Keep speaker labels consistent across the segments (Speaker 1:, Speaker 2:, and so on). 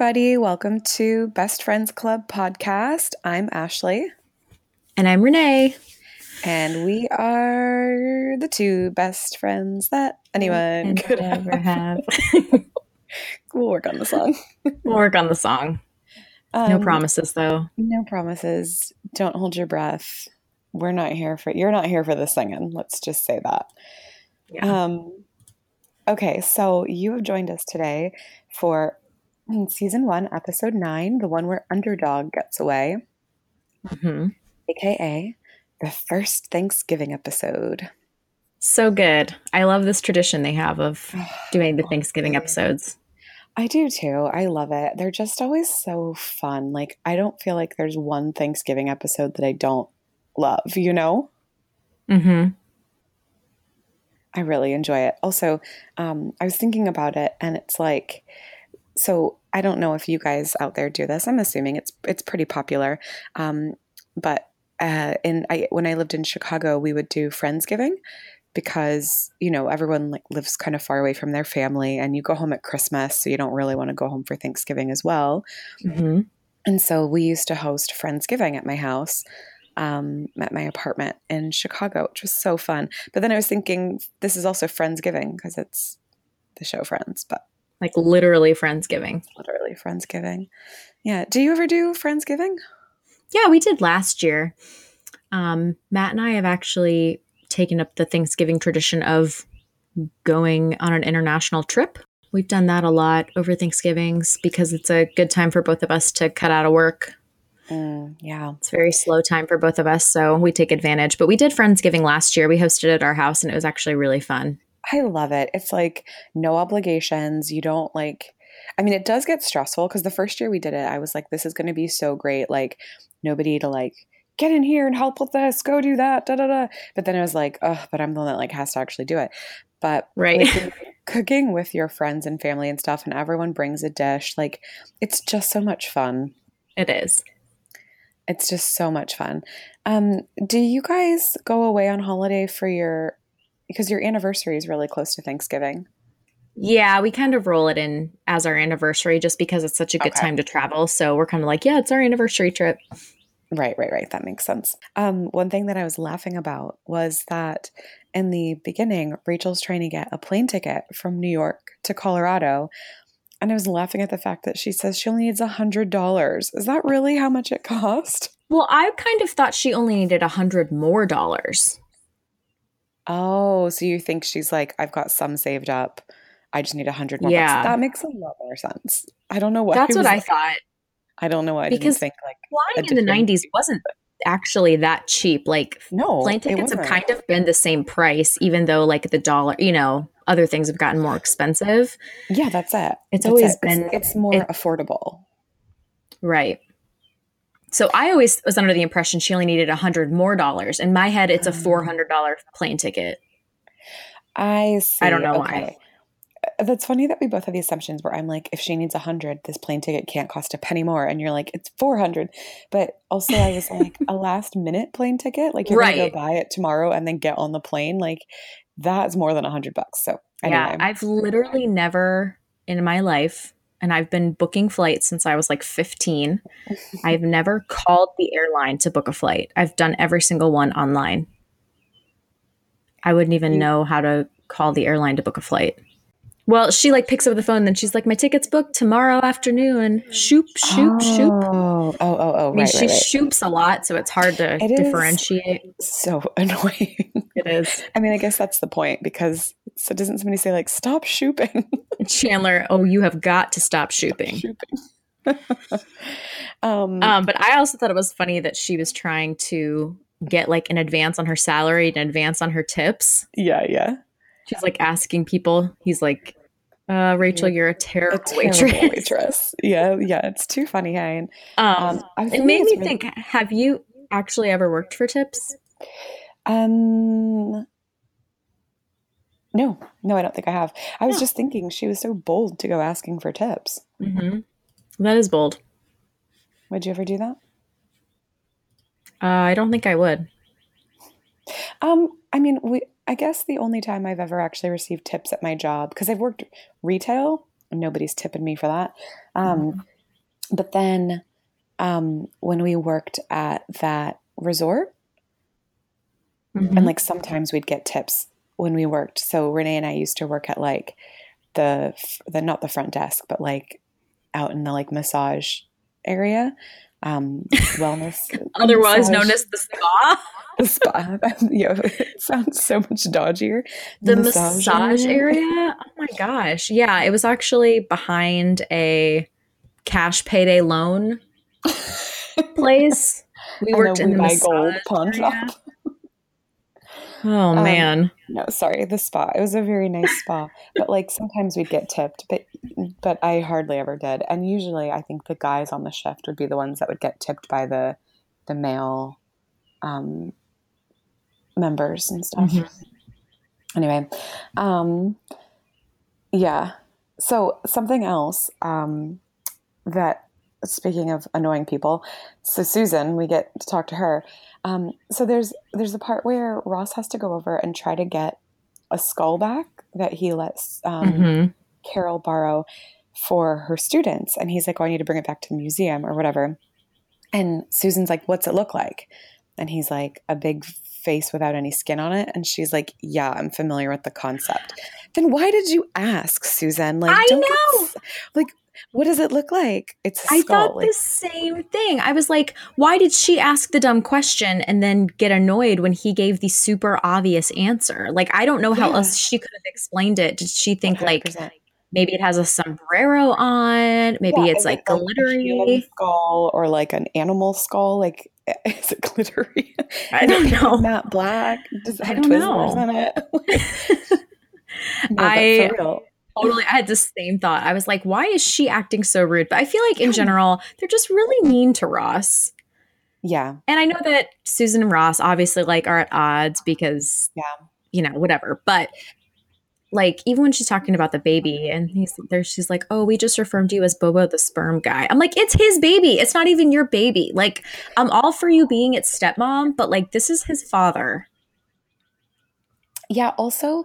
Speaker 1: Everybody. Welcome to Best Friends Club podcast. I'm Ashley.
Speaker 2: And I'm Renee.
Speaker 1: And we are the two best friends that anyone
Speaker 2: And
Speaker 1: could
Speaker 2: ever have.
Speaker 1: We'll work on the song.
Speaker 2: we'll work on the song. No
Speaker 1: Um,
Speaker 2: promises, though.
Speaker 1: No promises. Don't hold your breath. We're not here for you're not here for the singing. Let's just say that.
Speaker 2: Yeah.
Speaker 1: Um, okay, so you have joined us today for mm, season one, episode nine, the one where underdog gets away,
Speaker 2: Mhm.
Speaker 1: aka the first Thanksgiving episode.
Speaker 2: So good. I love this tradition they have of doing the
Speaker 1: Oh,
Speaker 2: Thanksgiving episodes.
Speaker 1: I do too. I love it. They're just always so fun. Like I don't feel like there's one Thanksgiving episode that I don't love, you know?
Speaker 2: hmm
Speaker 1: I really enjoy it. Also, um, I was thinking about it, and it's like, so I don't know if you guys out there do this. I'm assuming it's it's pretty popular, um, but uh, in I, when I lived in Chicago, we would do friendsgiving because you know everyone like lives kind of far away from their family, and you go home at Christmas, so you don't really want to go home for Thanksgiving as well.
Speaker 2: hmm
Speaker 1: And so we used to host Friendsgiving at my house, um, at my apartment in Chicago, which was so fun. But then I was thinking, this is also Friendsgiving because it's the show Friends, but
Speaker 2: Like literally Friendsgiving.
Speaker 1: literally Friendsgiving. Yeah. Do you ever do Friendsgiving?
Speaker 2: Yeah, we did last year. Um, Matt and I have actually taken up the Thanksgiving tradition of going on an international trip. We've done that a lot over Thanksgivings because it's a good time for both of us to cut out of work.
Speaker 1: Mm, yeah.
Speaker 2: It's a very slow time for both of us, so we take advantage. But we did Friendsgiving last year. We hosted at our house and it was actually really fun.
Speaker 1: I love it. It's like no obligations. You don't like, I mean, it does get stressful because the first year we did it, I was like, this is going to be so great. Like, nobody to like, get in here and help with this, go do that, da da da. But then I was like, oh, but I'm the one that like has to actually do it. But
Speaker 2: Right.
Speaker 1: like, cooking with your friends and family and stuff, and everyone brings a dish, like, it's just so much fun.
Speaker 2: It is.
Speaker 1: It's just so much fun. Um, do you guys go away on holiday for your, because your anniversary is really close to Thanksgiving?
Speaker 2: Yeah, we kind of roll it in as our anniversary just because it's such a good
Speaker 1: Okay.
Speaker 2: time to travel. So we're kind of like, yeah, it's our anniversary trip.
Speaker 1: Right, right, right. That makes sense. Um, one thing that I was laughing about was that in the beginning, Rachel's trying to get a plane ticket from New York to Colorado. And I was laughing at the fact that she says she only needs a hundred dollars. Is that really how much it cost?
Speaker 2: Well, I kind of thought she only needed a hundred more dollars.
Speaker 1: Oh, so you think she's like, I've got some saved up. I just need a hundred more
Speaker 2: Yeah.
Speaker 1: bucks. That makes a lot more sense. I don't know what
Speaker 2: That's what I
Speaker 1: like-
Speaker 2: thought.
Speaker 1: I don't know why I
Speaker 2: Because
Speaker 1: didn't think like
Speaker 2: Flying in the 90s wasn't actually that cheap. Like
Speaker 1: no
Speaker 2: plane tickets have kind of been the same price, even though like the dollar, you know, other things have gotten more expensive.
Speaker 1: Yeah, that's it.
Speaker 2: It's
Speaker 1: That's
Speaker 2: always
Speaker 1: it. It's-
Speaker 2: been-
Speaker 1: it's more
Speaker 2: it-
Speaker 1: affordable.
Speaker 2: Right. So I always was under the impression she only needed a hundred more dollars. In my head, it's a
Speaker 1: Mm.
Speaker 2: four hundred dollar plane ticket.
Speaker 1: I see.
Speaker 2: I don't know
Speaker 1: okay.
Speaker 2: why.
Speaker 1: Uh, That's funny that we both have the assumptions where I'm like, if she needs a hundred, this plane ticket can't cost a penny more, and you're like, it's four hundred. But also, I was like, a last minute plane ticket, like you're gonna go buy it tomorrow and then get on the plane, like that's more than a hundred bucks. So anyway,
Speaker 2: Yeah, I've literally never in my life, and I've been booking flights since I was like 15. I've never called the airline to book a flight. I've done every single one online. I wouldn't even know how to call the airline to book a flight. Well, she like picks up the phone, and then she's like, "My ticket's booked tomorrow afternoon." Shoop, shoop, shoop.
Speaker 1: Oh, oh, oh, oh,
Speaker 2: I mean,
Speaker 1: right,
Speaker 2: she
Speaker 1: right, right.
Speaker 2: shoops a lot, so it's hard to
Speaker 1: It
Speaker 2: differentiate.
Speaker 1: so annoying.
Speaker 2: It is.
Speaker 1: I mean, I guess that's the point because so doesn't somebody say like stop shooping?
Speaker 2: Chandler, oh, you have got to stop shooping.
Speaker 1: shooping. um,
Speaker 2: Um, but I also thought it was funny that she was trying to get like an advance on her salary, an advance on her tips.
Speaker 1: yeah, yeah.
Speaker 2: She's like asking people. He's like, uh, "Rachel, you're a
Speaker 1: A
Speaker 2: terrible,
Speaker 1: terrible
Speaker 2: waitress."
Speaker 1: waitress. Yeah, yeah. It's too funny, Hein.
Speaker 2: Um,
Speaker 1: Um,
Speaker 2: it made me
Speaker 1: really-
Speaker 2: think: Have you actually ever worked for tips?
Speaker 1: Um, no, no, I don't think I have. I was just thinking she was so bold to go asking for tips.
Speaker 2: hmm That is bold.
Speaker 1: Would you ever do that?
Speaker 2: Uh, I don't think I would.
Speaker 1: Um, I mean, we. I guess the only time I've ever actually received tips at my job because I've worked retail nobody's tipping me for that. Um,
Speaker 2: Mhm.
Speaker 1: But then um, when we worked at that resort,
Speaker 2: Mhm.
Speaker 1: and like sometimes we'd get tips when we worked. So Renee and I used to work at like the the not the front desk, but like out in the like massage area, um, wellness.
Speaker 2: otherwise known as the spa.
Speaker 1: The spa. yeah, it sounds so much dodgier.
Speaker 2: the massage, area. Oh my gosh. Yeah, it was actually behind a cash payday loan place. We worked in the
Speaker 1: Buy
Speaker 2: massage
Speaker 1: gold pawn shop.
Speaker 2: Oh
Speaker 1: Um,
Speaker 2: man.
Speaker 1: No, sorry, the spa. It was a very nice spa, but like sometimes we'd get tipped, but but I hardly ever did. And usually, I think the guys on the shift would be the ones that would get tipped by the the male um, members and stuff.
Speaker 2: Mhm.
Speaker 1: Anyway, um, yeah. So something else um, that speaking of annoying people, so Susan, we get to talk to her. Um, so there's there's a part where Ross has to go over and try to get a skull back that he lets um,
Speaker 2: Mhm.
Speaker 1: Carol borrow for her students, and he's like, "Oh, I need to bring it back to the museum or whatever." And Susan's like, "What's it look like?" And he's like, "A big face without any skin on it." And she's like, "Yeah, I'm familiar with the concept." Then why did you ask, Susan? Like,
Speaker 2: I
Speaker 1: don't get
Speaker 2: know.
Speaker 1: s- like, what does it look like? It's
Speaker 2: I thought
Speaker 1: like,
Speaker 2: the same thing. I was like, why did she ask the dumb question and then get annoyed when he gave the super obvious answer? Like, I don't know how
Speaker 1: Yeah.
Speaker 2: else she could have explained it. Did she think like
Speaker 1: 100%.
Speaker 2: Maybe it has a sombrero on? Maybe
Speaker 1: Yeah,
Speaker 2: it's like
Speaker 1: it
Speaker 2: glittery.
Speaker 1: skull or like an animal skull? Like, is it glittery?
Speaker 2: I don't know.
Speaker 1: Matte black? Does it
Speaker 2: I
Speaker 1: have
Speaker 2: don't
Speaker 1: Twizzlers
Speaker 2: know.
Speaker 1: in it? no,
Speaker 2: I- totally i had the same thought i was like why is she acting so rude but i feel like in general they're just really mean to ross
Speaker 1: Yeah,
Speaker 2: and i know that susan and ross obviously like are at odds because
Speaker 1: Yeah.
Speaker 2: you know whatever but like even when she's talking about the baby and he's there she's like oh we just referred you as bobo the sperm guy i'm like it's his baby it's not even your baby like i'm all for you being its stepmom but like this is his father
Speaker 1: yeah. Also,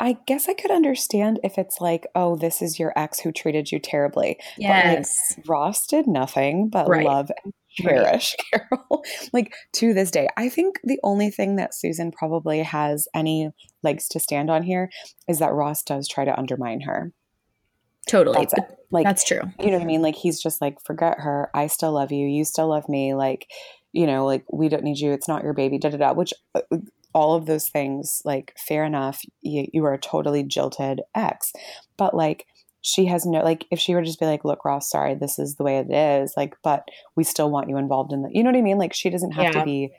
Speaker 1: I guess I could understand if it's like, oh, this is your ex who treated you terribly.
Speaker 2: yes
Speaker 1: Ross did nothing but
Speaker 2: Right.
Speaker 1: love and
Speaker 2: Right.
Speaker 1: cherish Carol. like to this day, I think the only thing that Susan probably has any legs to stand on here is that Ross does try to undermine her.
Speaker 2: totally
Speaker 1: That's it. Like
Speaker 2: that's true
Speaker 1: you know what I mean? Like he's just like, forget her. I still love you. You still love me. Like, you know, like we don't need you. It's not your baby. Da da da. Which uh, all of those things, like, fair enough. You, you are a totally jilted ex, but like she has no like if she were to just be like, look, Ross, sorry, this is the way it is. Like, but we still want you involved in the. You know what I mean? Like she doesn't have
Speaker 2: Yeah.
Speaker 1: to be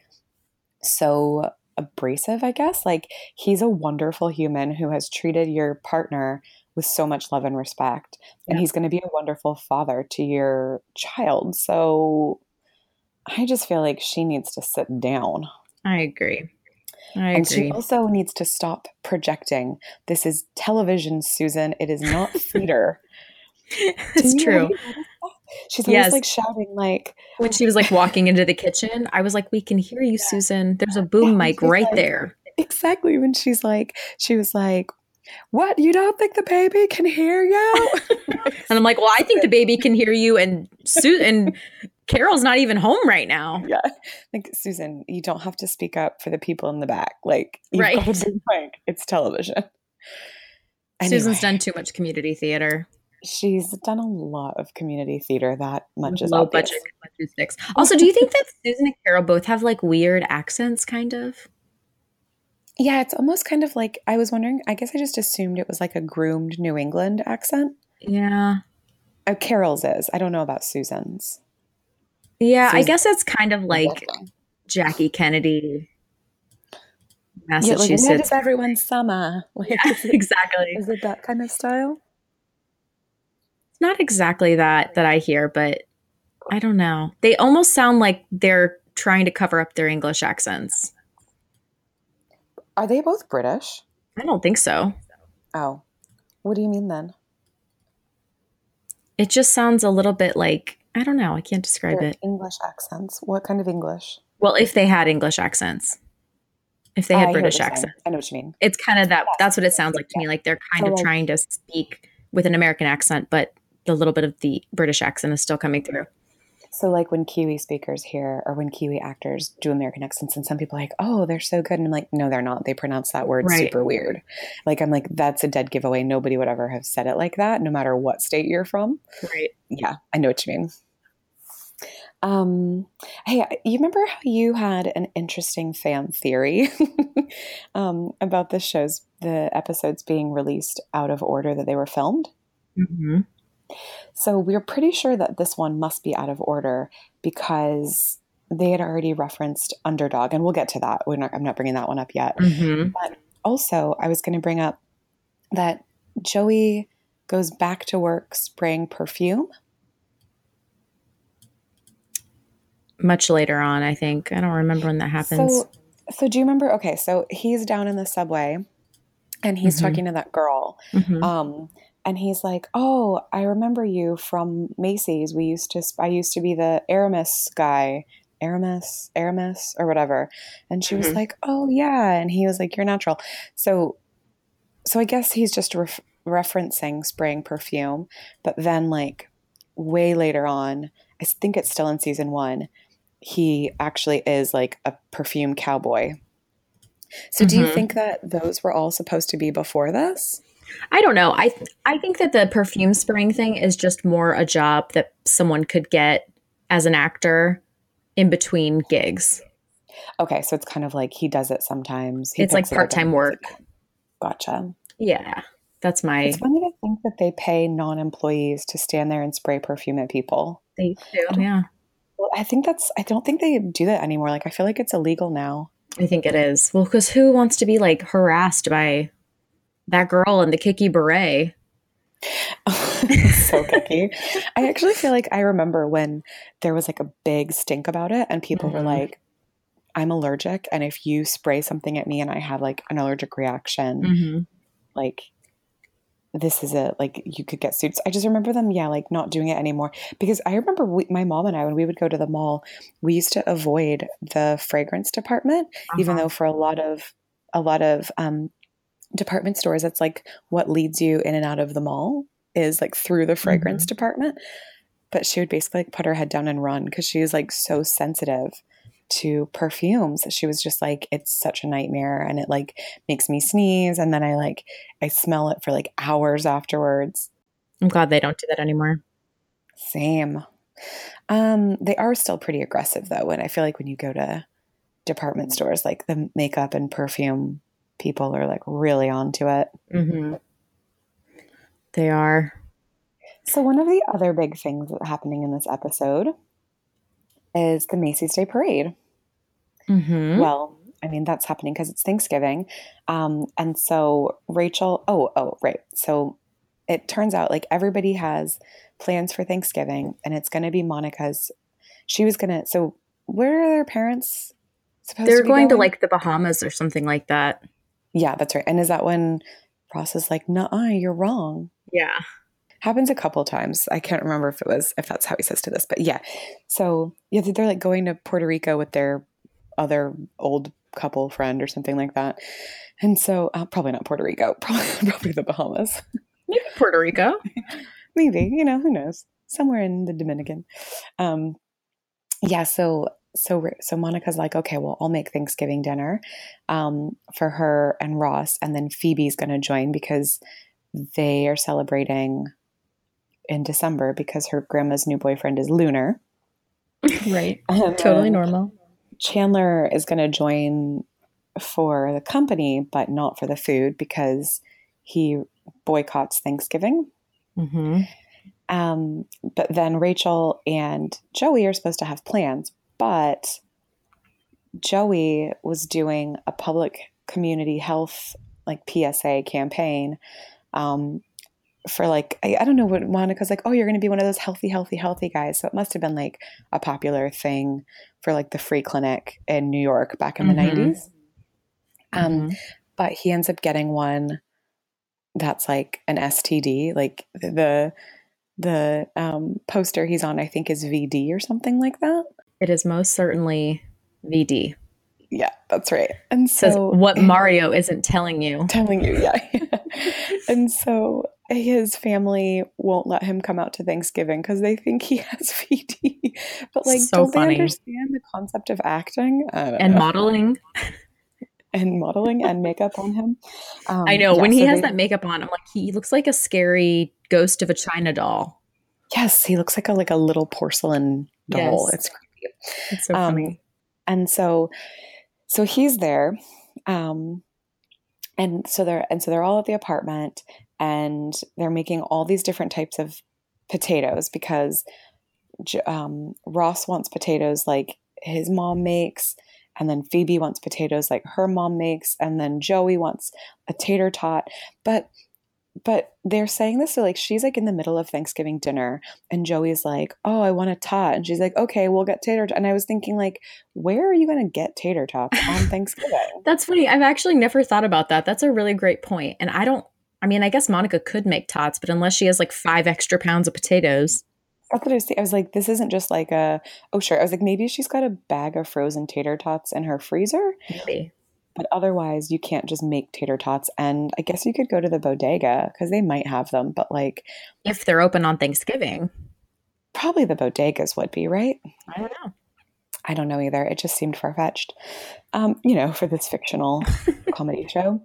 Speaker 1: so abrasive. I guess like he's a wonderful human who has treated your partner with so much love and respect and he's going to be a wonderful father to your child. So I just feel like she needs to sit down.
Speaker 2: i agree i
Speaker 1: And she
Speaker 2: agree
Speaker 1: also needs to stop projecting. This is television, Susan. It is not theater.
Speaker 2: It's true
Speaker 1: already notice that? She's
Speaker 2: Yes.
Speaker 1: always like shouting, like,
Speaker 2: when she was like walking into the kitchen, I was like, "We can hear you, Susan. There's a boom
Speaker 1: Yeah,
Speaker 2: mic right
Speaker 1: like-
Speaker 2: there."
Speaker 1: exactly when she's like, she was like, what? You don't think the baby can hear you?
Speaker 2: And I'm like, "Well, I think the baby can hear you, and Su- and Carol's not even home right now."
Speaker 1: yeah. Like, Susan, you don't have to speak up for the people in the back. Like,
Speaker 2: Right.
Speaker 1: a. It's television.
Speaker 2: Susan's done too much community theater,
Speaker 1: She's done a lot of community theater. That much is
Speaker 2: low
Speaker 1: obvious.
Speaker 2: budget acoustics. Also, do you think that Susan and Carol both have like weird accents, kind of?
Speaker 1: Yeah, it's almost kind of like I was wondering. I guess I just assumed it was like a groomed New England accent.
Speaker 2: Yeah,
Speaker 1: Uh, Carol's is. I don't know about Susan's.
Speaker 2: yeah. I guess it's kind of like Jackie Kennedy,
Speaker 1: yeah, like,
Speaker 2: Massachusetts.
Speaker 1: is everyone's summer? Like, is, it,
Speaker 2: exactly.
Speaker 1: is it that kind of style?
Speaker 2: It's not exactly that that I hear, but I don't know. They almost sound like they're trying to cover up their English accents.
Speaker 1: Are they both British?
Speaker 2: I don't think so.
Speaker 1: Oh, what do you mean then?
Speaker 2: It just sounds a little bit like I don't know. I can't describe
Speaker 1: They're
Speaker 2: it.
Speaker 1: English accents. What kind of English?
Speaker 2: Well, if they had English accents, if they had oh,
Speaker 1: hear what
Speaker 2: British accents,
Speaker 1: I know what you mean.
Speaker 2: it's kind of that. That's what it sounds like to me. Like they're kind
Speaker 1: So,
Speaker 2: of
Speaker 1: like-
Speaker 2: trying to speak with an American accent, but the little bit of the British accent is still coming through.
Speaker 1: So, like when Kiwi speakers hear, or when Kiwi actors do American accents, and some people are like, "Oh, they're so good," and I'm like, "No, they're not. They pronounce that word
Speaker 2: Right.
Speaker 1: super weird." Like, I'm like, "That's a dead giveaway. Nobody would ever have said it like that, no matter what state you're from."
Speaker 2: Right.
Speaker 1: Yeah, I know what you mean. Um, hey, you remember how you had an interesting fan theory um, about the shows, the episodes being released out of order that they were filmed?
Speaker 2: hmm
Speaker 1: So we're pretty sure that this one must be out of order because they had already referenced Underdog, and we'll get to that. We're not, I'm not bringing that one up yet.
Speaker 2: hmm
Speaker 1: Also, I was going to bring up that Joey goes back to work spraying perfume.
Speaker 2: Much later on, I think. I don't remember when that happens.
Speaker 1: So, so do you remember? Okay, so he's down in the subway, and he's
Speaker 2: Mhm.
Speaker 1: talking to that girl,
Speaker 2: Mhm.
Speaker 1: um, and he's like, "Oh, I remember you from Macy's. We used to, I used to be the Aramis guy, Aramis, Aramis, or whatever." And she was
Speaker 2: Mhm.
Speaker 1: like, "Oh yeah," and he was like, "You're natural." So, so I guess he's just ref- referencing spraying perfume, but then like way later on, I think it's still in season one. He actually is like a perfume cowboy. So, do you
Speaker 2: Mhm.
Speaker 1: think that those were all supposed to be before this?
Speaker 2: I don't know. I th- I think that the perfume spraying thing is just more a job that someone could get as an actor in between gigs.
Speaker 1: Okay, so it's kind of like he does it sometimes. He
Speaker 2: It's like
Speaker 1: picks it up and
Speaker 2: part-time
Speaker 1: does
Speaker 2: work.
Speaker 1: Gotcha.
Speaker 2: Yeah, that's my.
Speaker 1: It's funny to think that they pay non-employees to stand there and spray perfume at people.
Speaker 2: They do. Yeah,
Speaker 1: Well, I think that's. I don't think they do that anymore. Like I feel like it's illegal now.
Speaker 2: I think it is. Well, because who wants to be like harassed by that girl in the kicky beret?
Speaker 1: so kicky. I actually feel like I remember when there was like a big stink about it, and people were
Speaker 2: Mhm.
Speaker 1: like, "I'm allergic, and if you spray something at me and I have like an allergic reaction,
Speaker 2: Mm-hmm.
Speaker 1: like this is it like you could get suits. I just remember them, yeah, like not doing it anymore because I remember we, my mom and I when we would go to the mall, we used to avoid the fragrance department, even
Speaker 2: Uh-huh.
Speaker 1: though for a lot of a lot of um, department stores, that's like what leads you in and out of the mall is like through the fragrance department. But she would basically like put her head down and run because she was like so sensitive to perfumes. She was just like, it's such a nightmare and it like makes me sneeze. And then I like, I smell it for like hours afterwards.
Speaker 2: I'm glad they don't do that anymore.
Speaker 1: Same. Um, they are still pretty aggressive though. And I feel like when you go to department stores, like the makeup and perfume people are like really onto it.
Speaker 2: Mm-hmm. They are.
Speaker 1: So one of the other big things that happening in this episode is the Macy's Day Parade.
Speaker 2: Mm-hmm.
Speaker 1: Well, I mean that's happening because it's Thanksgiving, um, and so Rachel. Oh, oh, right. So it turns out like everybody has plans for Thanksgiving, and it's going to be Monica's. She was gonna. So where are their parents supposed to be?
Speaker 2: They're
Speaker 1: to be
Speaker 2: going to like the Bahamas or something like that.
Speaker 1: Yeah, that's right. And is that when Ross is like, "Nuh-uh, you're wrong."
Speaker 2: Yeah.
Speaker 1: happens a couple times. I can't remember if it was if that's how he says to this, but yeah. So yeah, they're like going to Puerto Rico with their other old couple friend or something like that. And so uh, probably not Puerto Rico, probably, probably the Bahamas.
Speaker 2: Maybe Puerto Rico.
Speaker 1: Maybe you know who knows somewhere in the Dominican. Um, yeah. So so so Monica's like, okay, well, I'll make Thanksgiving dinner um, for her and Ross, and then Phoebe's going to join because they are celebrating in December because her grandma's new boyfriend is Lunar.
Speaker 2: right.
Speaker 1: And
Speaker 2: Totally normal.
Speaker 1: Chandler is going to join for the company, but not for the food because he boycotts Thanksgiving.
Speaker 2: Mm-hmm.
Speaker 1: Um, but then Rachel and Joey are supposed to have plans, but Joey was doing a public community health like PSA campaign um, for like I, I don't know what Monica's like. Oh, you're going to be one of those healthy, healthy, healthy guys. So it must have been like a popular thing for like the free clinic in New York back in the
Speaker 2: Mhm.
Speaker 1: 90s. Um,
Speaker 2: Mhm.
Speaker 1: but he ends up getting one that's like an STD. Like the the um, poster he's on, I think, is VD or something like that.
Speaker 2: It is most certainly VD.
Speaker 1: Yeah, that's right. And
Speaker 2: Says
Speaker 1: so
Speaker 2: what Mario isn't telling you.
Speaker 1: telling you, yeah. and so his family won't let him come out to Thanksgiving because they think he has VD. But like,
Speaker 2: So
Speaker 1: don't
Speaker 2: funny.
Speaker 1: they understand the concept of acting
Speaker 2: And
Speaker 1: know.
Speaker 2: modeling.
Speaker 1: and modeling and makeup on him? Um,
Speaker 2: I know
Speaker 1: yeah,
Speaker 2: when he
Speaker 1: so
Speaker 2: has
Speaker 1: they-
Speaker 2: that makeup on, I'm like, he looks like a scary ghost of a China doll.
Speaker 1: Yes, he looks like a like a little porcelain doll.
Speaker 2: Yes.
Speaker 1: It's
Speaker 2: so
Speaker 1: Um,
Speaker 2: funny.
Speaker 1: and so so he's there um and so they're and so they're all at the apartment and they're making all these different types of potatoes because um, Ross wants potatoes like his mom makes and then Phoebe wants potatoes like her mom makes and then Joey wants a tater tot but but they're saying this so like she's like in the middle of Thanksgiving dinner and Joey's like, "Oh, I want a tot," and she's like, "Okay, we'll get tater." tot." And I was thinking like, where are you going to get tater tots on Thanksgiving?
Speaker 2: That's funny. I've actually never thought about that. That's a really great point. And I don't, I mean, I guess Monica could make tots, but unless she has like five extra pounds of potatoes,
Speaker 1: That's what I was. Thinking. I was like, this isn't just like a. Oh, sure. I was like, maybe she's got a bag of frozen tater tots in her freezer,
Speaker 2: maybe.
Speaker 1: But otherwise, you can't just make tater tots. And I guess you could go to the bodega because they might have them, but like,
Speaker 2: If they're open on Thanksgiving.
Speaker 1: probably the bodegas would be right.
Speaker 2: I don't know.
Speaker 1: I don't know either. It just seemed far fetched, um, you know, for this fictional comedy show.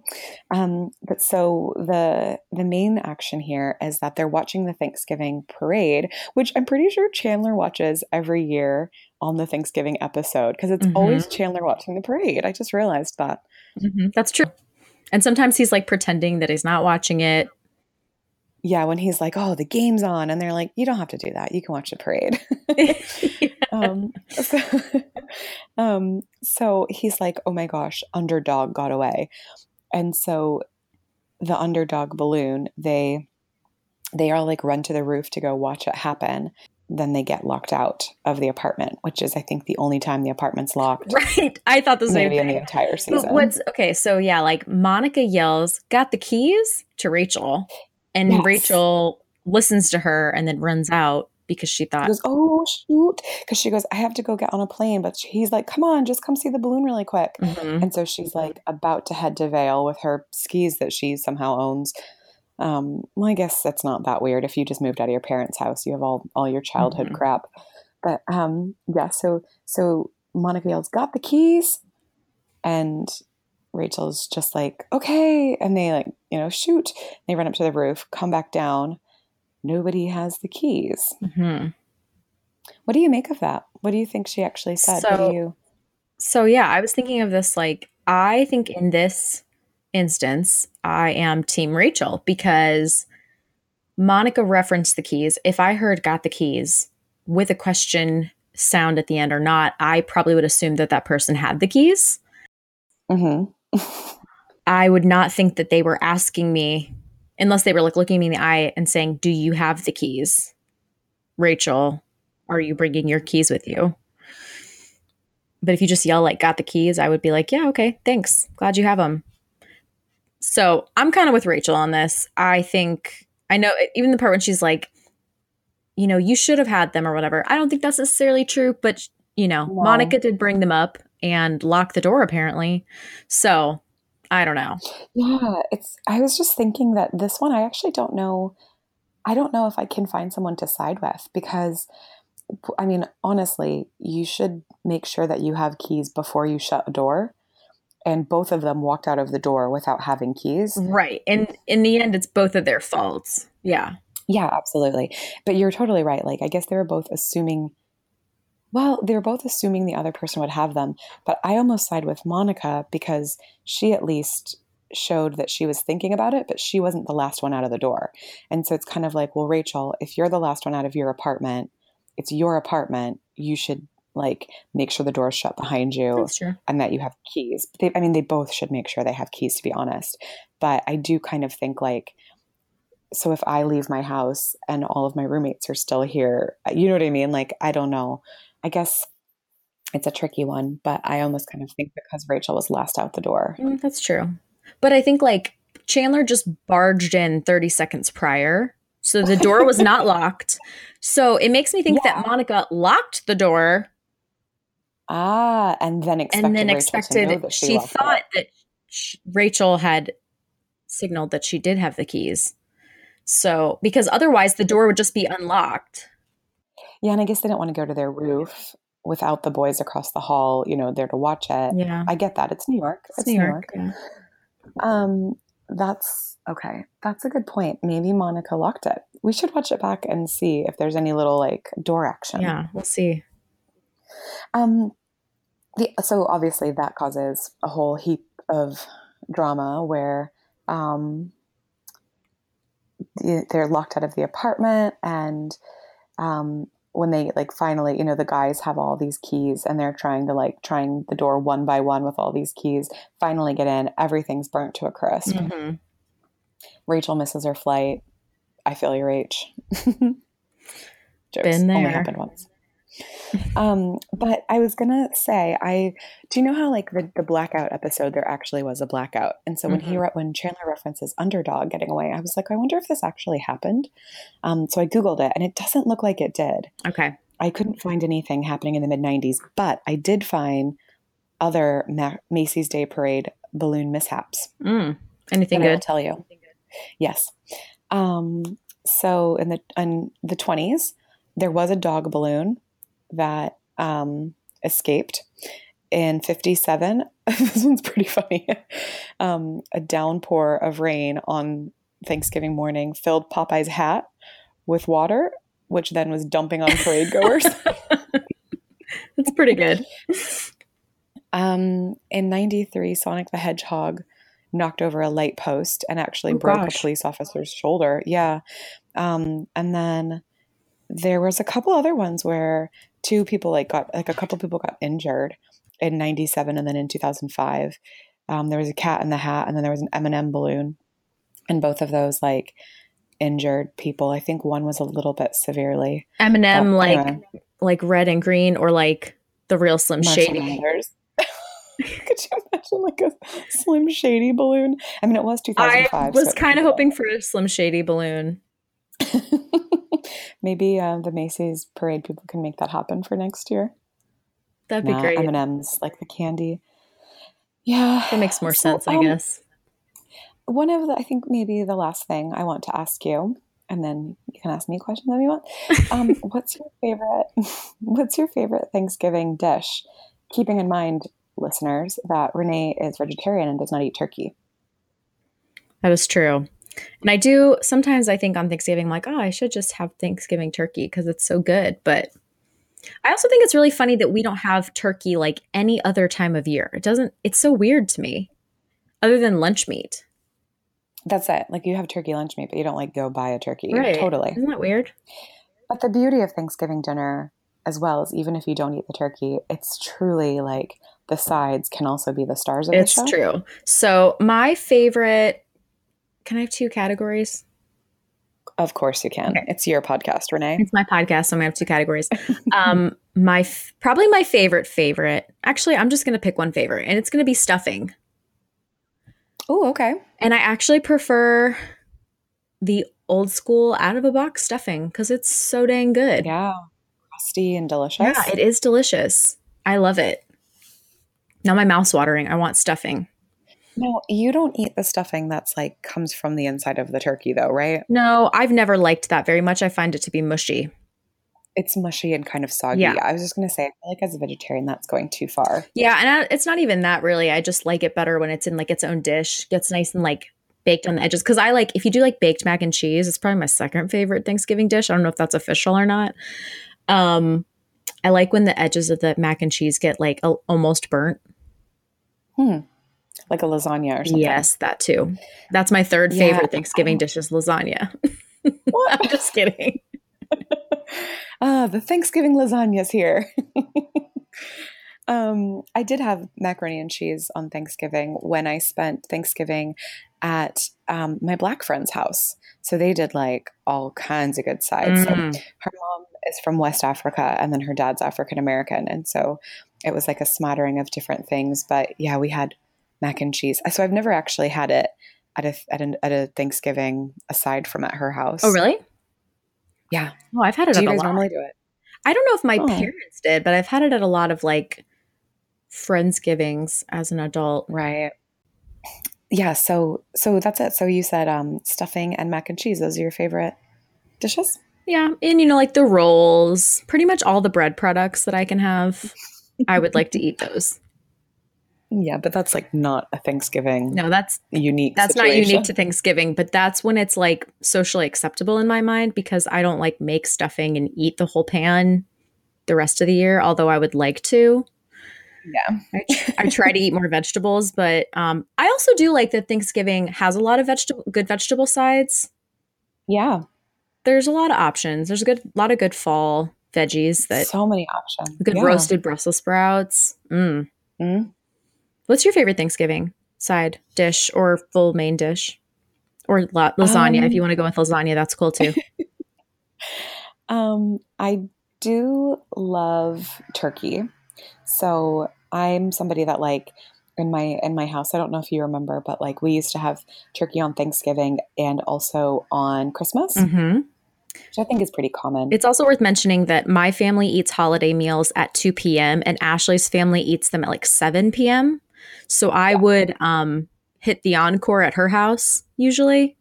Speaker 1: Um, but so the the main action here is that they're watching the Thanksgiving parade, which I'm pretty sure Chandler watches every year on the Thanksgiving episode because it's always Chandler watching the parade. I just realized that.
Speaker 2: Mhm, That's true. And sometimes he's like pretending that he's not watching it.
Speaker 1: Yeah, when he's like, "Oh, the game's on," and they're like, "You don't have to do that. You can watch the parade." um, so, um, so he's like, oh my gosh, underdog got away. And so the underdog balloon, they they all like run to the roof to go watch it happen. Then they get locked out of the apartment, which is I think the only time the apartment's locked.
Speaker 2: right. I thought the same
Speaker 1: Maybe in the entire season.
Speaker 2: But what's okay? So yeah, like Monica yells, "Got the keys?" to Rachel, and
Speaker 1: Yes.
Speaker 2: Rachel listens to her and then runs out because she
Speaker 1: She
Speaker 2: thought,
Speaker 1: goes, oh shoot, because she goes, I have to go get on a plane, but he's like, come on, just come see the balloon really quick.
Speaker 2: Mhm.
Speaker 1: And so she's like about to head to Vail with her skis that she somehow owns. Um, well, I guess that's not that weird. If you just moved out of your parents' house, you have all all your childhood
Speaker 2: Mhm.
Speaker 1: crap. But um, yeah, so so Monica yells, "Got the keys," and Rachel's just like, "Okay," and they like you know shoot. They run up to the roof, come back down. Nobody has the keys.
Speaker 2: Mhm.
Speaker 1: What do you make of that? What do you think she actually said?
Speaker 2: So-
Speaker 1: you?
Speaker 2: So yeah, I was thinking of this like I think in this instance, I am team Rachel because Monica referenced the keys. If I heard got the keys with a question sound at the end or not, I probably would assume that that person had the keys.
Speaker 1: hmm
Speaker 2: I would not think that they were asking me unless they were like looking me in the eye and saying, "Do you have the keys?" Rachel, are you bringing your keys with you? But if you just yell like "Got the keys," I would be like, "Yeah, okay, thanks. Glad you have them." So I'm kind of with Rachel on this. I think I know even the part when she's like, you know, you should have had them or whatever. I don't think that's necessarily true, but you know,
Speaker 1: No.
Speaker 2: Monica did bring them up and lock the door apparently. So I don't know.
Speaker 1: Yeah, it's. I was just thinking that this one, I actually don't know. I don't know if I can find someone to side with because, I mean, honestly, you should make sure that you have keys before you shut a door. And both of them walked out of the door without having keys.
Speaker 2: Right. And in the end, it's both of their faults. Yeah.
Speaker 1: Yeah, absolutely. But you're totally right. Like, I guess they were both assuming, well, they were both assuming the other person would have them. But I almost side with Monica because she at least showed that she was thinking about it, but she wasn't the last one out of the door. And so it's kind of like, well, Rachel, if you're the last one out of your apartment, it's your apartment. You should like make sure the door's shut behind you and that you have keys. They, I mean, they both should make sure they have keys, to be honest. But I do kind of think like, so if I leave my house and all of my roommates are still here, you know what I mean? Like, I don't know. I guess it's a tricky one, but I almost kind of think because Rachel was last out the door.
Speaker 2: Mm, that's true. But I think like Chandler just barged in 30 seconds prior. So the door was not locked. So it makes me think
Speaker 1: Yeah.
Speaker 2: that Monica locked the door
Speaker 1: Ah, and then expected
Speaker 2: and then expected
Speaker 1: that she,
Speaker 2: she,
Speaker 1: locked it.
Speaker 2: thought that sh- Rachel had signaled that she did have the keys. So, because otherwise the door would just be unlocked.
Speaker 1: Yeah, and I guess they don't want to go to their roof without the boys across the hall, you know, there to watch it.
Speaker 2: Yeah.
Speaker 1: I get that. It's New York.
Speaker 2: It's New York. Yeah.
Speaker 1: Um, that's okay. That's a good point. Maybe Monica locked it. We should watch it back and see if there's any little like door action.
Speaker 2: Yeah, we'll see.
Speaker 1: Um, the, so obviously that causes a whole heap of drama where um, they're locked out of the apartment and um, when they like finally you know the guys have all these keys and they're trying to like trying the door one by one with all these keys finally get in everything's burnt to a crisp
Speaker 2: Mhm.
Speaker 1: rachel misses her flight i feel your age Jokes.
Speaker 2: Been
Speaker 1: only
Speaker 2: there.
Speaker 1: happened once um but i was gonna say i do you know how like the, the blackout episode there actually was a blackout and so when he
Speaker 2: Mhm.
Speaker 1: re- when chandler references underdog getting away i was like i wonder if this actually happened um so i googled it and it doesn't look like it did
Speaker 2: Okay.
Speaker 1: I couldn't find anything happening in the mid 90s, but I did find other Ma- Macy's Day Parade balloon mishaps.
Speaker 2: Mm. Anything
Speaker 1: And I will tell you. Yes. Um, so in the in the 20s, there was a dog balloon that um, escaped. In 57, this one's pretty funny. Um, a downpour of rain on Thanksgiving morning filled Popeye's hat with water, which then was dumping on parade goers.
Speaker 2: That's pretty good.
Speaker 1: Um, in 93, Sonic the Hedgehog knocked over a light post and actually
Speaker 2: Oh,
Speaker 1: broke
Speaker 2: gosh.
Speaker 1: a police officer's shoulder. Yeah. Um, and then there was a couple other ones where two people like got like a couple people got injured in 97 and then in 2005 um, there was a cat in the hat and then there was an m&m balloon and both of those like injured people i think one was a little bit severely
Speaker 2: Eminem,
Speaker 1: but
Speaker 2: like
Speaker 1: anyway.
Speaker 2: like red and green, or like the real Slim
Speaker 1: Marshall
Speaker 2: Shady.
Speaker 1: Could you imagine like a Slim Shady balloon? I mean, it was 2005.
Speaker 2: I was
Speaker 1: so
Speaker 2: kind of hoping for a Slim Shady balloon.
Speaker 1: Maybe uh, the Macy's parade people can make that happen for next year.
Speaker 2: That'd be great.
Speaker 1: M&Ms, like the candy. Yeah.
Speaker 2: That makes more
Speaker 1: So,
Speaker 2: sense, I
Speaker 1: um,
Speaker 2: guess.
Speaker 1: One of the, I think maybe the last thing I want to ask you, and then you can ask me a question if you want. Um, what's your favorite? What's your favorite Thanksgiving dish? Keeping in mind, listeners, that Renee is vegetarian and does not eat turkey.
Speaker 2: That is true. And I do sometimes I think on Thanksgiving, I'm like, oh, I should just have Thanksgiving turkey because it's so good. But I also think it's really funny that we don't have turkey like any other time of year. It doesn't, it's so weird to me, other than lunch meat.
Speaker 1: That's it. Like you have turkey lunch meat, but you don't like go buy a turkey.
Speaker 2: Right.
Speaker 1: Totally.
Speaker 2: Isn't that weird?
Speaker 1: But the beauty of Thanksgiving dinner, as well, is even if you don't eat the turkey, it's truly like the sides can also be the stars of
Speaker 2: It's
Speaker 1: the show.
Speaker 2: It's true. So my favorite, can I have two categories?
Speaker 1: Of course you can.
Speaker 2: Okay.
Speaker 1: It's your podcast, Renee.
Speaker 2: It's my podcast, so I'm gonna have two categories. um, my f- probably my favorite favorite. Actually, I'm just gonna pick one favorite, and it's gonna be stuffing.
Speaker 1: Oh, okay.
Speaker 2: And I actually prefer the old school out of a box stuffing because it's so dang good.
Speaker 1: Yeah. Crusty and delicious.
Speaker 2: Yeah, it is delicious. I love it. Now my mouth's watering. I want stuffing.
Speaker 1: No, you don't eat the stuffing that's like comes from the inside of the turkey, though, right?
Speaker 2: No, I've never liked that very much. I find it to be mushy.
Speaker 1: It's mushy and kind of soggy.
Speaker 2: Yeah.
Speaker 1: I was just going to say, I feel like as a vegetarian, that's going too far.
Speaker 2: Yeah, and I, it's not even that really. I just like it better when it's in like its own dish. Gets nice and like baked on the edges. Because I like if you do like baked mac and cheese, it's probably my second favorite Thanksgiving dish. I don't know if that's official or not. Um, I like when the edges of the mac and cheese get like a, almost burnt.
Speaker 1: Hmm. Like a lasagna or something.
Speaker 2: Yes, that too. That's my third
Speaker 1: Yeah.
Speaker 2: favorite Thanksgiving dish is lasagna.
Speaker 1: What?
Speaker 2: I'm just kidding.
Speaker 1: Ah, the Thanksgiving lasagna's here. um, I did have macaroni and cheese on Thanksgiving when I spent Thanksgiving at um, my black friend's house. So they did like all kinds of good sides. So
Speaker 2: Mm.
Speaker 1: her mom is from West Africa and then her dad's African American. And so it was like a smattering of different things. But yeah, we had mac and cheese. So I've never actually had it at a, at, an, at a Thanksgiving aside from at her house.
Speaker 2: Oh, really?
Speaker 1: Yeah.
Speaker 2: Oh, I've had it
Speaker 1: Do
Speaker 2: at
Speaker 1: you
Speaker 2: a
Speaker 1: guys
Speaker 2: lot.
Speaker 1: normally do it?
Speaker 2: I don't know if my
Speaker 1: Oh.
Speaker 2: parents did, but I've had it at a lot of like friendsgivings as an adult.
Speaker 1: Right. yeah, so so that's it. So you said um, stuffing and mac and cheese. Those are your favorite dishes?
Speaker 2: Yeah, and you know, like the rolls, pretty much all the bread products that I can have. I would like to eat those.
Speaker 1: Yeah, but that's like not a Thanksgiving.
Speaker 2: No, that's
Speaker 1: unique.
Speaker 2: That's situation. not unique to Thanksgiving, but that's when it's like socially acceptable in my mind because I don't like make stuffing and eat the whole pan the rest of the year. Although I would like to.
Speaker 1: Yeah,
Speaker 2: I, I try to eat more vegetables, but um, I also do like that Thanksgiving has a lot of vegetable, good vegetable sides.
Speaker 1: Yeah,
Speaker 2: there's a lot of options. There's a good lot of good fall veggies that
Speaker 1: so many options.
Speaker 2: Good yeah. roasted Brussels sprouts. Mm. Mm. What's your favorite Thanksgiving side dish or full main dish? Or la- lasagna. Um, if you want to go with lasagna, that's cool too.
Speaker 1: um, I do love turkey. So I'm somebody that like in my in my house, I don't know if you remember, but like we used to have turkey on Thanksgiving and also on Christmas. Mm-hmm. Which I think is pretty common.
Speaker 2: It's also worth mentioning that my family eats holiday meals at 2 p.m. and Ashley's family eats them at like 7 p.m. So I yeah. would um, hit the encore at her house usually.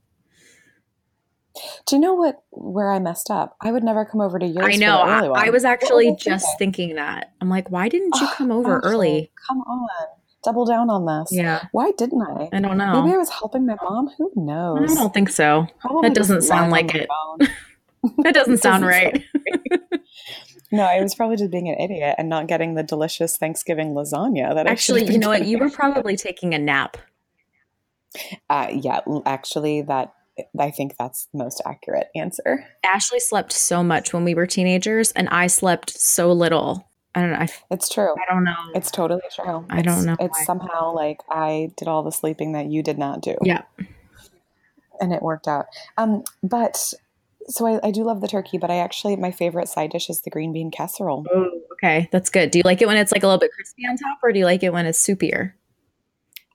Speaker 1: Do you know what where I messed up? I would never come over to yours.
Speaker 2: I know. I, I, was actually just thinking? thinking? that. I'm like, why didn't you come over early?
Speaker 1: Come on. Double down on this.
Speaker 2: Yeah.
Speaker 1: Why didn't I?
Speaker 2: I don't know.
Speaker 1: Maybe I was helping my mom. Who knows?
Speaker 2: I don't think so. Probably that doesn't sound like it. that doesn't sound right.
Speaker 1: No, I was probably just being an idiot and not getting the delicious Thanksgiving lasagna that
Speaker 2: actually, you know what? You were probably taking a nap.
Speaker 1: Uh, yeah, actually, that I think that's the most accurate answer.
Speaker 2: Ashley slept so much when we were teenagers, and I slept so little. I don't know. I,
Speaker 1: it's true.
Speaker 2: I don't know.
Speaker 1: It's totally true.
Speaker 2: I don't know.
Speaker 1: It's why. somehow like I did all the sleeping that you did not do.
Speaker 2: Yeah.
Speaker 1: And it worked out. Um, but so I, I, do love the turkey, but I actually my favorite side dish is the green bean casserole.
Speaker 2: Oh, okay, that's good. Do you like it when it's like a little bit crispy on top, or do you like it when it's soupier?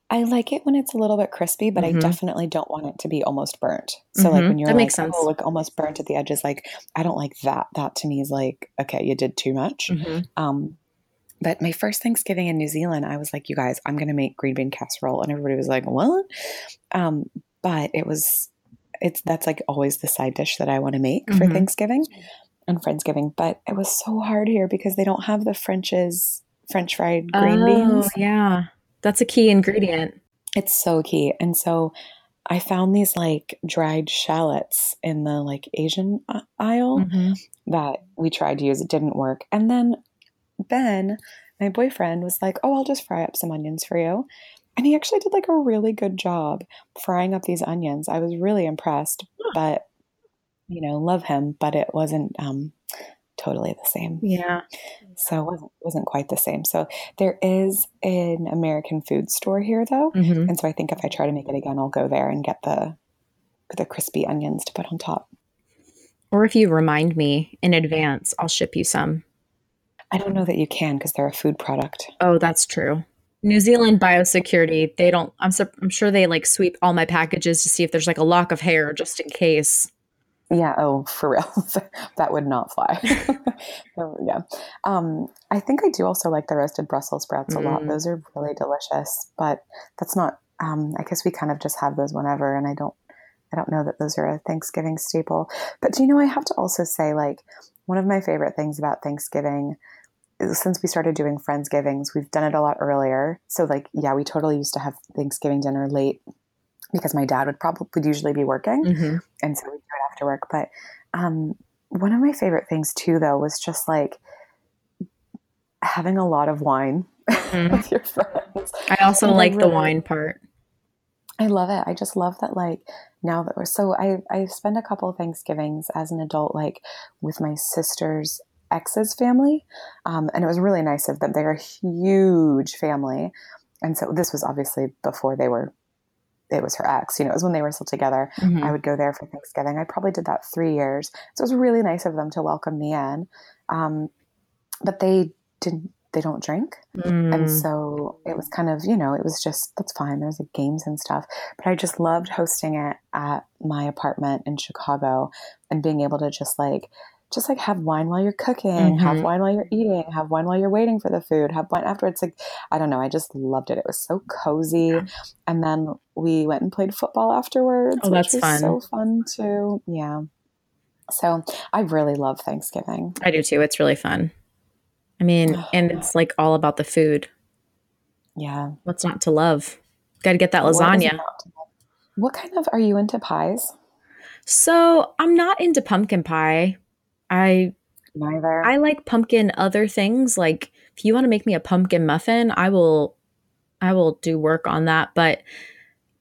Speaker 1: I like it when it's a little bit crispy, but mm-hmm. I definitely don't want it to be almost burnt. So mm-hmm. like when you're
Speaker 2: that
Speaker 1: like, oh, like almost burnt at the edges, like I don't like that. That to me is like, okay, you did too much. Mm-hmm. Um, but my first Thanksgiving in New Zealand, I was like, you guys, I'm going to make green bean casserole, and everybody was like, what? Um, but it was it's that's like always the side dish that I want to make mm-hmm. for Thanksgiving and Friendsgiving. But it was so hard here because they don't have the French's French fried green oh, beans.
Speaker 2: Yeah. That's a key ingredient.
Speaker 1: It's so key. And so I found these like dried shallots in the like Asian aisle mm-hmm. that we tried to use. It didn't work. And then Ben, my boyfriend, was like, Oh, I'll just fry up some onions for you. And he actually did like a really good job frying up these onions. I was really impressed, but you know, love him, but it wasn't um, totally the same.
Speaker 2: Yeah.
Speaker 1: So it wasn't, wasn't quite the same. So there is an American food store here though.
Speaker 2: Mm-hmm.
Speaker 1: And so I think if I try to make it again, I'll go there and get the the crispy onions to put on top.
Speaker 2: Or if you remind me in advance, I'll ship you some.
Speaker 1: I don't know that you can because they're a food product.
Speaker 2: Oh, that's true. New Zealand biosecurity, they don't I'm I'm sure they like sweep all my packages to see if there's like a lock of hair just in case.
Speaker 1: Yeah, oh, for real. that would not fly. yeah. Um, I think I do also like the roasted Brussels sprouts a mm. lot. Those are really delicious, but that's not um, I guess we kind of just have those whenever and I don't I don't know that those are a Thanksgiving staple. But do you know I have to also say like one of my favorite things about Thanksgiving since we started doing Friendsgivings, we've done it a lot earlier. So like, yeah, we totally used to have Thanksgiving dinner late because my dad would probably would usually be working, mm-hmm. and so we do it after work. But um, one of my favorite things too, though, was just like having a lot of wine mm-hmm. with your friends.
Speaker 2: I also and like really, the wine part.
Speaker 1: I love it. I just love that. Like now that we're so, I I spend a couple of Thanksgivings as an adult, like with my sisters ex's family. Um, and it was really nice of them. They're a huge family. And so this was obviously before they were, it was her ex, you know, it was when they were still together. Mm-hmm. I would go there for Thanksgiving. I probably did that three years. So it was really nice of them to welcome me in. Um, but they didn't, they don't drink. Mm. And so it was kind of, you know, it was just, that's fine. There's like games and stuff. But I just loved hosting it at my apartment in Chicago and being able to just like just like have wine while you're cooking, have
Speaker 2: Mhm.
Speaker 1: wine while you're eating, have wine while you're waiting for the food, have wine afterwards. Like, I don't know. I just loved it. It was so cozy.
Speaker 2: Yeah.
Speaker 1: And then we went and played football afterwards,
Speaker 2: Oh, that's
Speaker 1: which was
Speaker 2: fun.
Speaker 1: so fun too. Yeah. So I really love Thanksgiving.
Speaker 2: I do too. It's really fun. I mean, and it's like all about the food.
Speaker 1: Yeah.
Speaker 2: What's not to love? Got to get that lasagna.
Speaker 1: love? What kind of are you into pies?
Speaker 2: So I'm not into pumpkin pie. I
Speaker 1: Neither.
Speaker 2: I like pumpkin other things. Like if you want to make me a pumpkin muffin, I will I will do work on that. But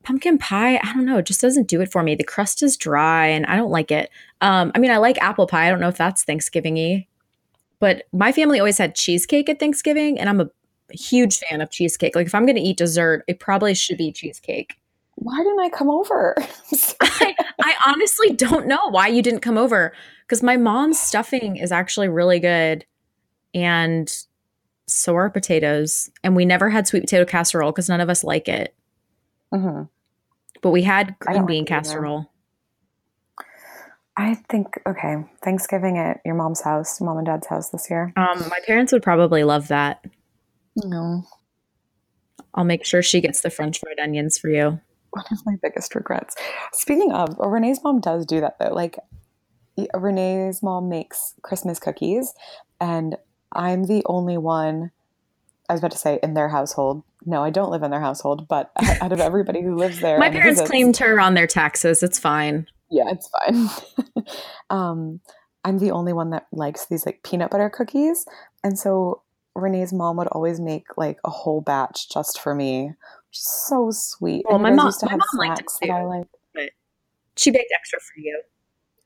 Speaker 2: pumpkin pie, I don't know, it just doesn't do it for me. The crust is dry and I don't like it. Um, I mean, I like apple pie. I don't know if that's Thanksgiving-y. But my family always had cheesecake at Thanksgiving, and I'm a huge fan of cheesecake. Like if I'm gonna eat dessert, it probably should be cheesecake.
Speaker 1: Why didn't I come over?
Speaker 2: I, I honestly don't know why you didn't come over because my mom's stuffing is actually really good and so are potatoes and we never had sweet potato casserole because none of us like it
Speaker 1: Mhm.
Speaker 2: but we had green bean
Speaker 1: like
Speaker 2: casserole
Speaker 1: I think okay. Thanksgiving at your mom's house, mom and dad's house this year.
Speaker 2: um, my parents would probably love that
Speaker 1: No.
Speaker 2: i'll make sure she gets the french fried onions for you
Speaker 1: One of my biggest regrets. Speaking of, Renee's mom does do that though. Like Renee's mom makes Christmas cookies, and I'm the only one. I was about to say in their household. No, I don't live in their household, but out of everybody who lives there,
Speaker 2: my parents
Speaker 1: visits-
Speaker 2: claimed her on their taxes it's fine
Speaker 1: Yeah, it's fine. um, I'm the only one that likes these like peanut butter cookies, and so Renee's mom would always make like a whole batch just for me. So sweet.
Speaker 2: Well,
Speaker 1: And
Speaker 2: my mom-
Speaker 1: used to
Speaker 2: my
Speaker 1: have
Speaker 2: mom liked it too.
Speaker 1: I like.
Speaker 2: she baked extra for you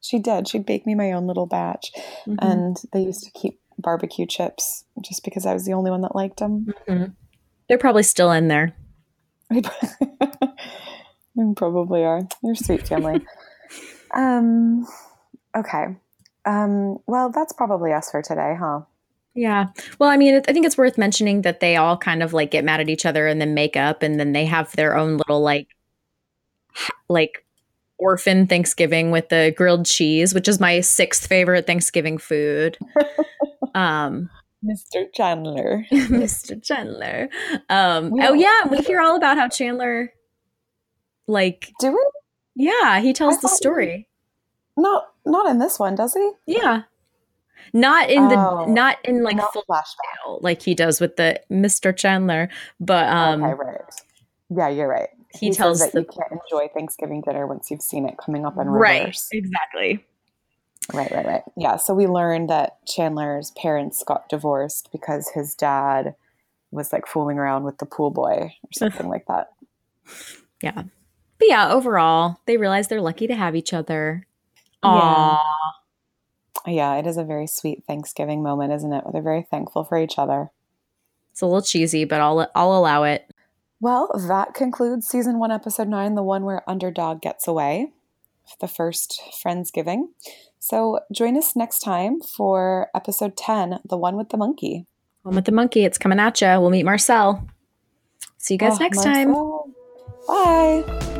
Speaker 1: She did. She'd bake me my own little batch,
Speaker 2: Mhm.
Speaker 1: and they used to keep barbecue chips just because I was the only one that liked them.
Speaker 2: Mhm. they're probably still in there
Speaker 1: They probably are. You're sweet family. um, okay. Um, well, that's probably us for today, huh?
Speaker 2: Yeah. Well, I mean, I think it's worth mentioning that they all kind of like get mad at each other and then make up and then they have their own little like like orphan Thanksgiving with the grilled cheese, which is my sixth favorite Thanksgiving food. um
Speaker 1: Mr. Chandler.
Speaker 2: Mr. Chandler. Um
Speaker 1: We
Speaker 2: oh yeah, we hear all about how Chandler like
Speaker 1: Do we?
Speaker 2: yeah, he tells
Speaker 1: I
Speaker 2: the story.
Speaker 1: Not not in this one, does he?
Speaker 2: Yeah. Not in the
Speaker 1: Oh,
Speaker 2: not in like
Speaker 1: not
Speaker 2: full
Speaker 1: flashback.
Speaker 2: like he does with the Mr. Chandler, but um
Speaker 1: okay, right. Yeah, you're right.
Speaker 2: He
Speaker 1: says
Speaker 2: tells
Speaker 1: that
Speaker 2: the
Speaker 1: you can't enjoy Thanksgiving dinner once you've seen it coming up in reverse.
Speaker 2: right exactly
Speaker 1: Right, right, right. Yeah. So we learned that Chandler's parents got divorced because his dad was like fooling around with the pool boy or something like that.
Speaker 2: yeah but yeah overall they realize they're lucky to have each other
Speaker 1: Yeah. Yeah, it is a very sweet Thanksgiving moment, isn't it? They're very thankful for each other.
Speaker 2: it's a little cheesy but i'll i'll allow it
Speaker 1: Well, that concludes season one, episode nine, the one where Underdog gets away, the first Friendsgiving. So join us next time for episode 10, the one with the monkey.
Speaker 2: home with the monkey it's coming at you we'll meet marcel see you guys
Speaker 1: Oh,
Speaker 2: next time
Speaker 1: Bye.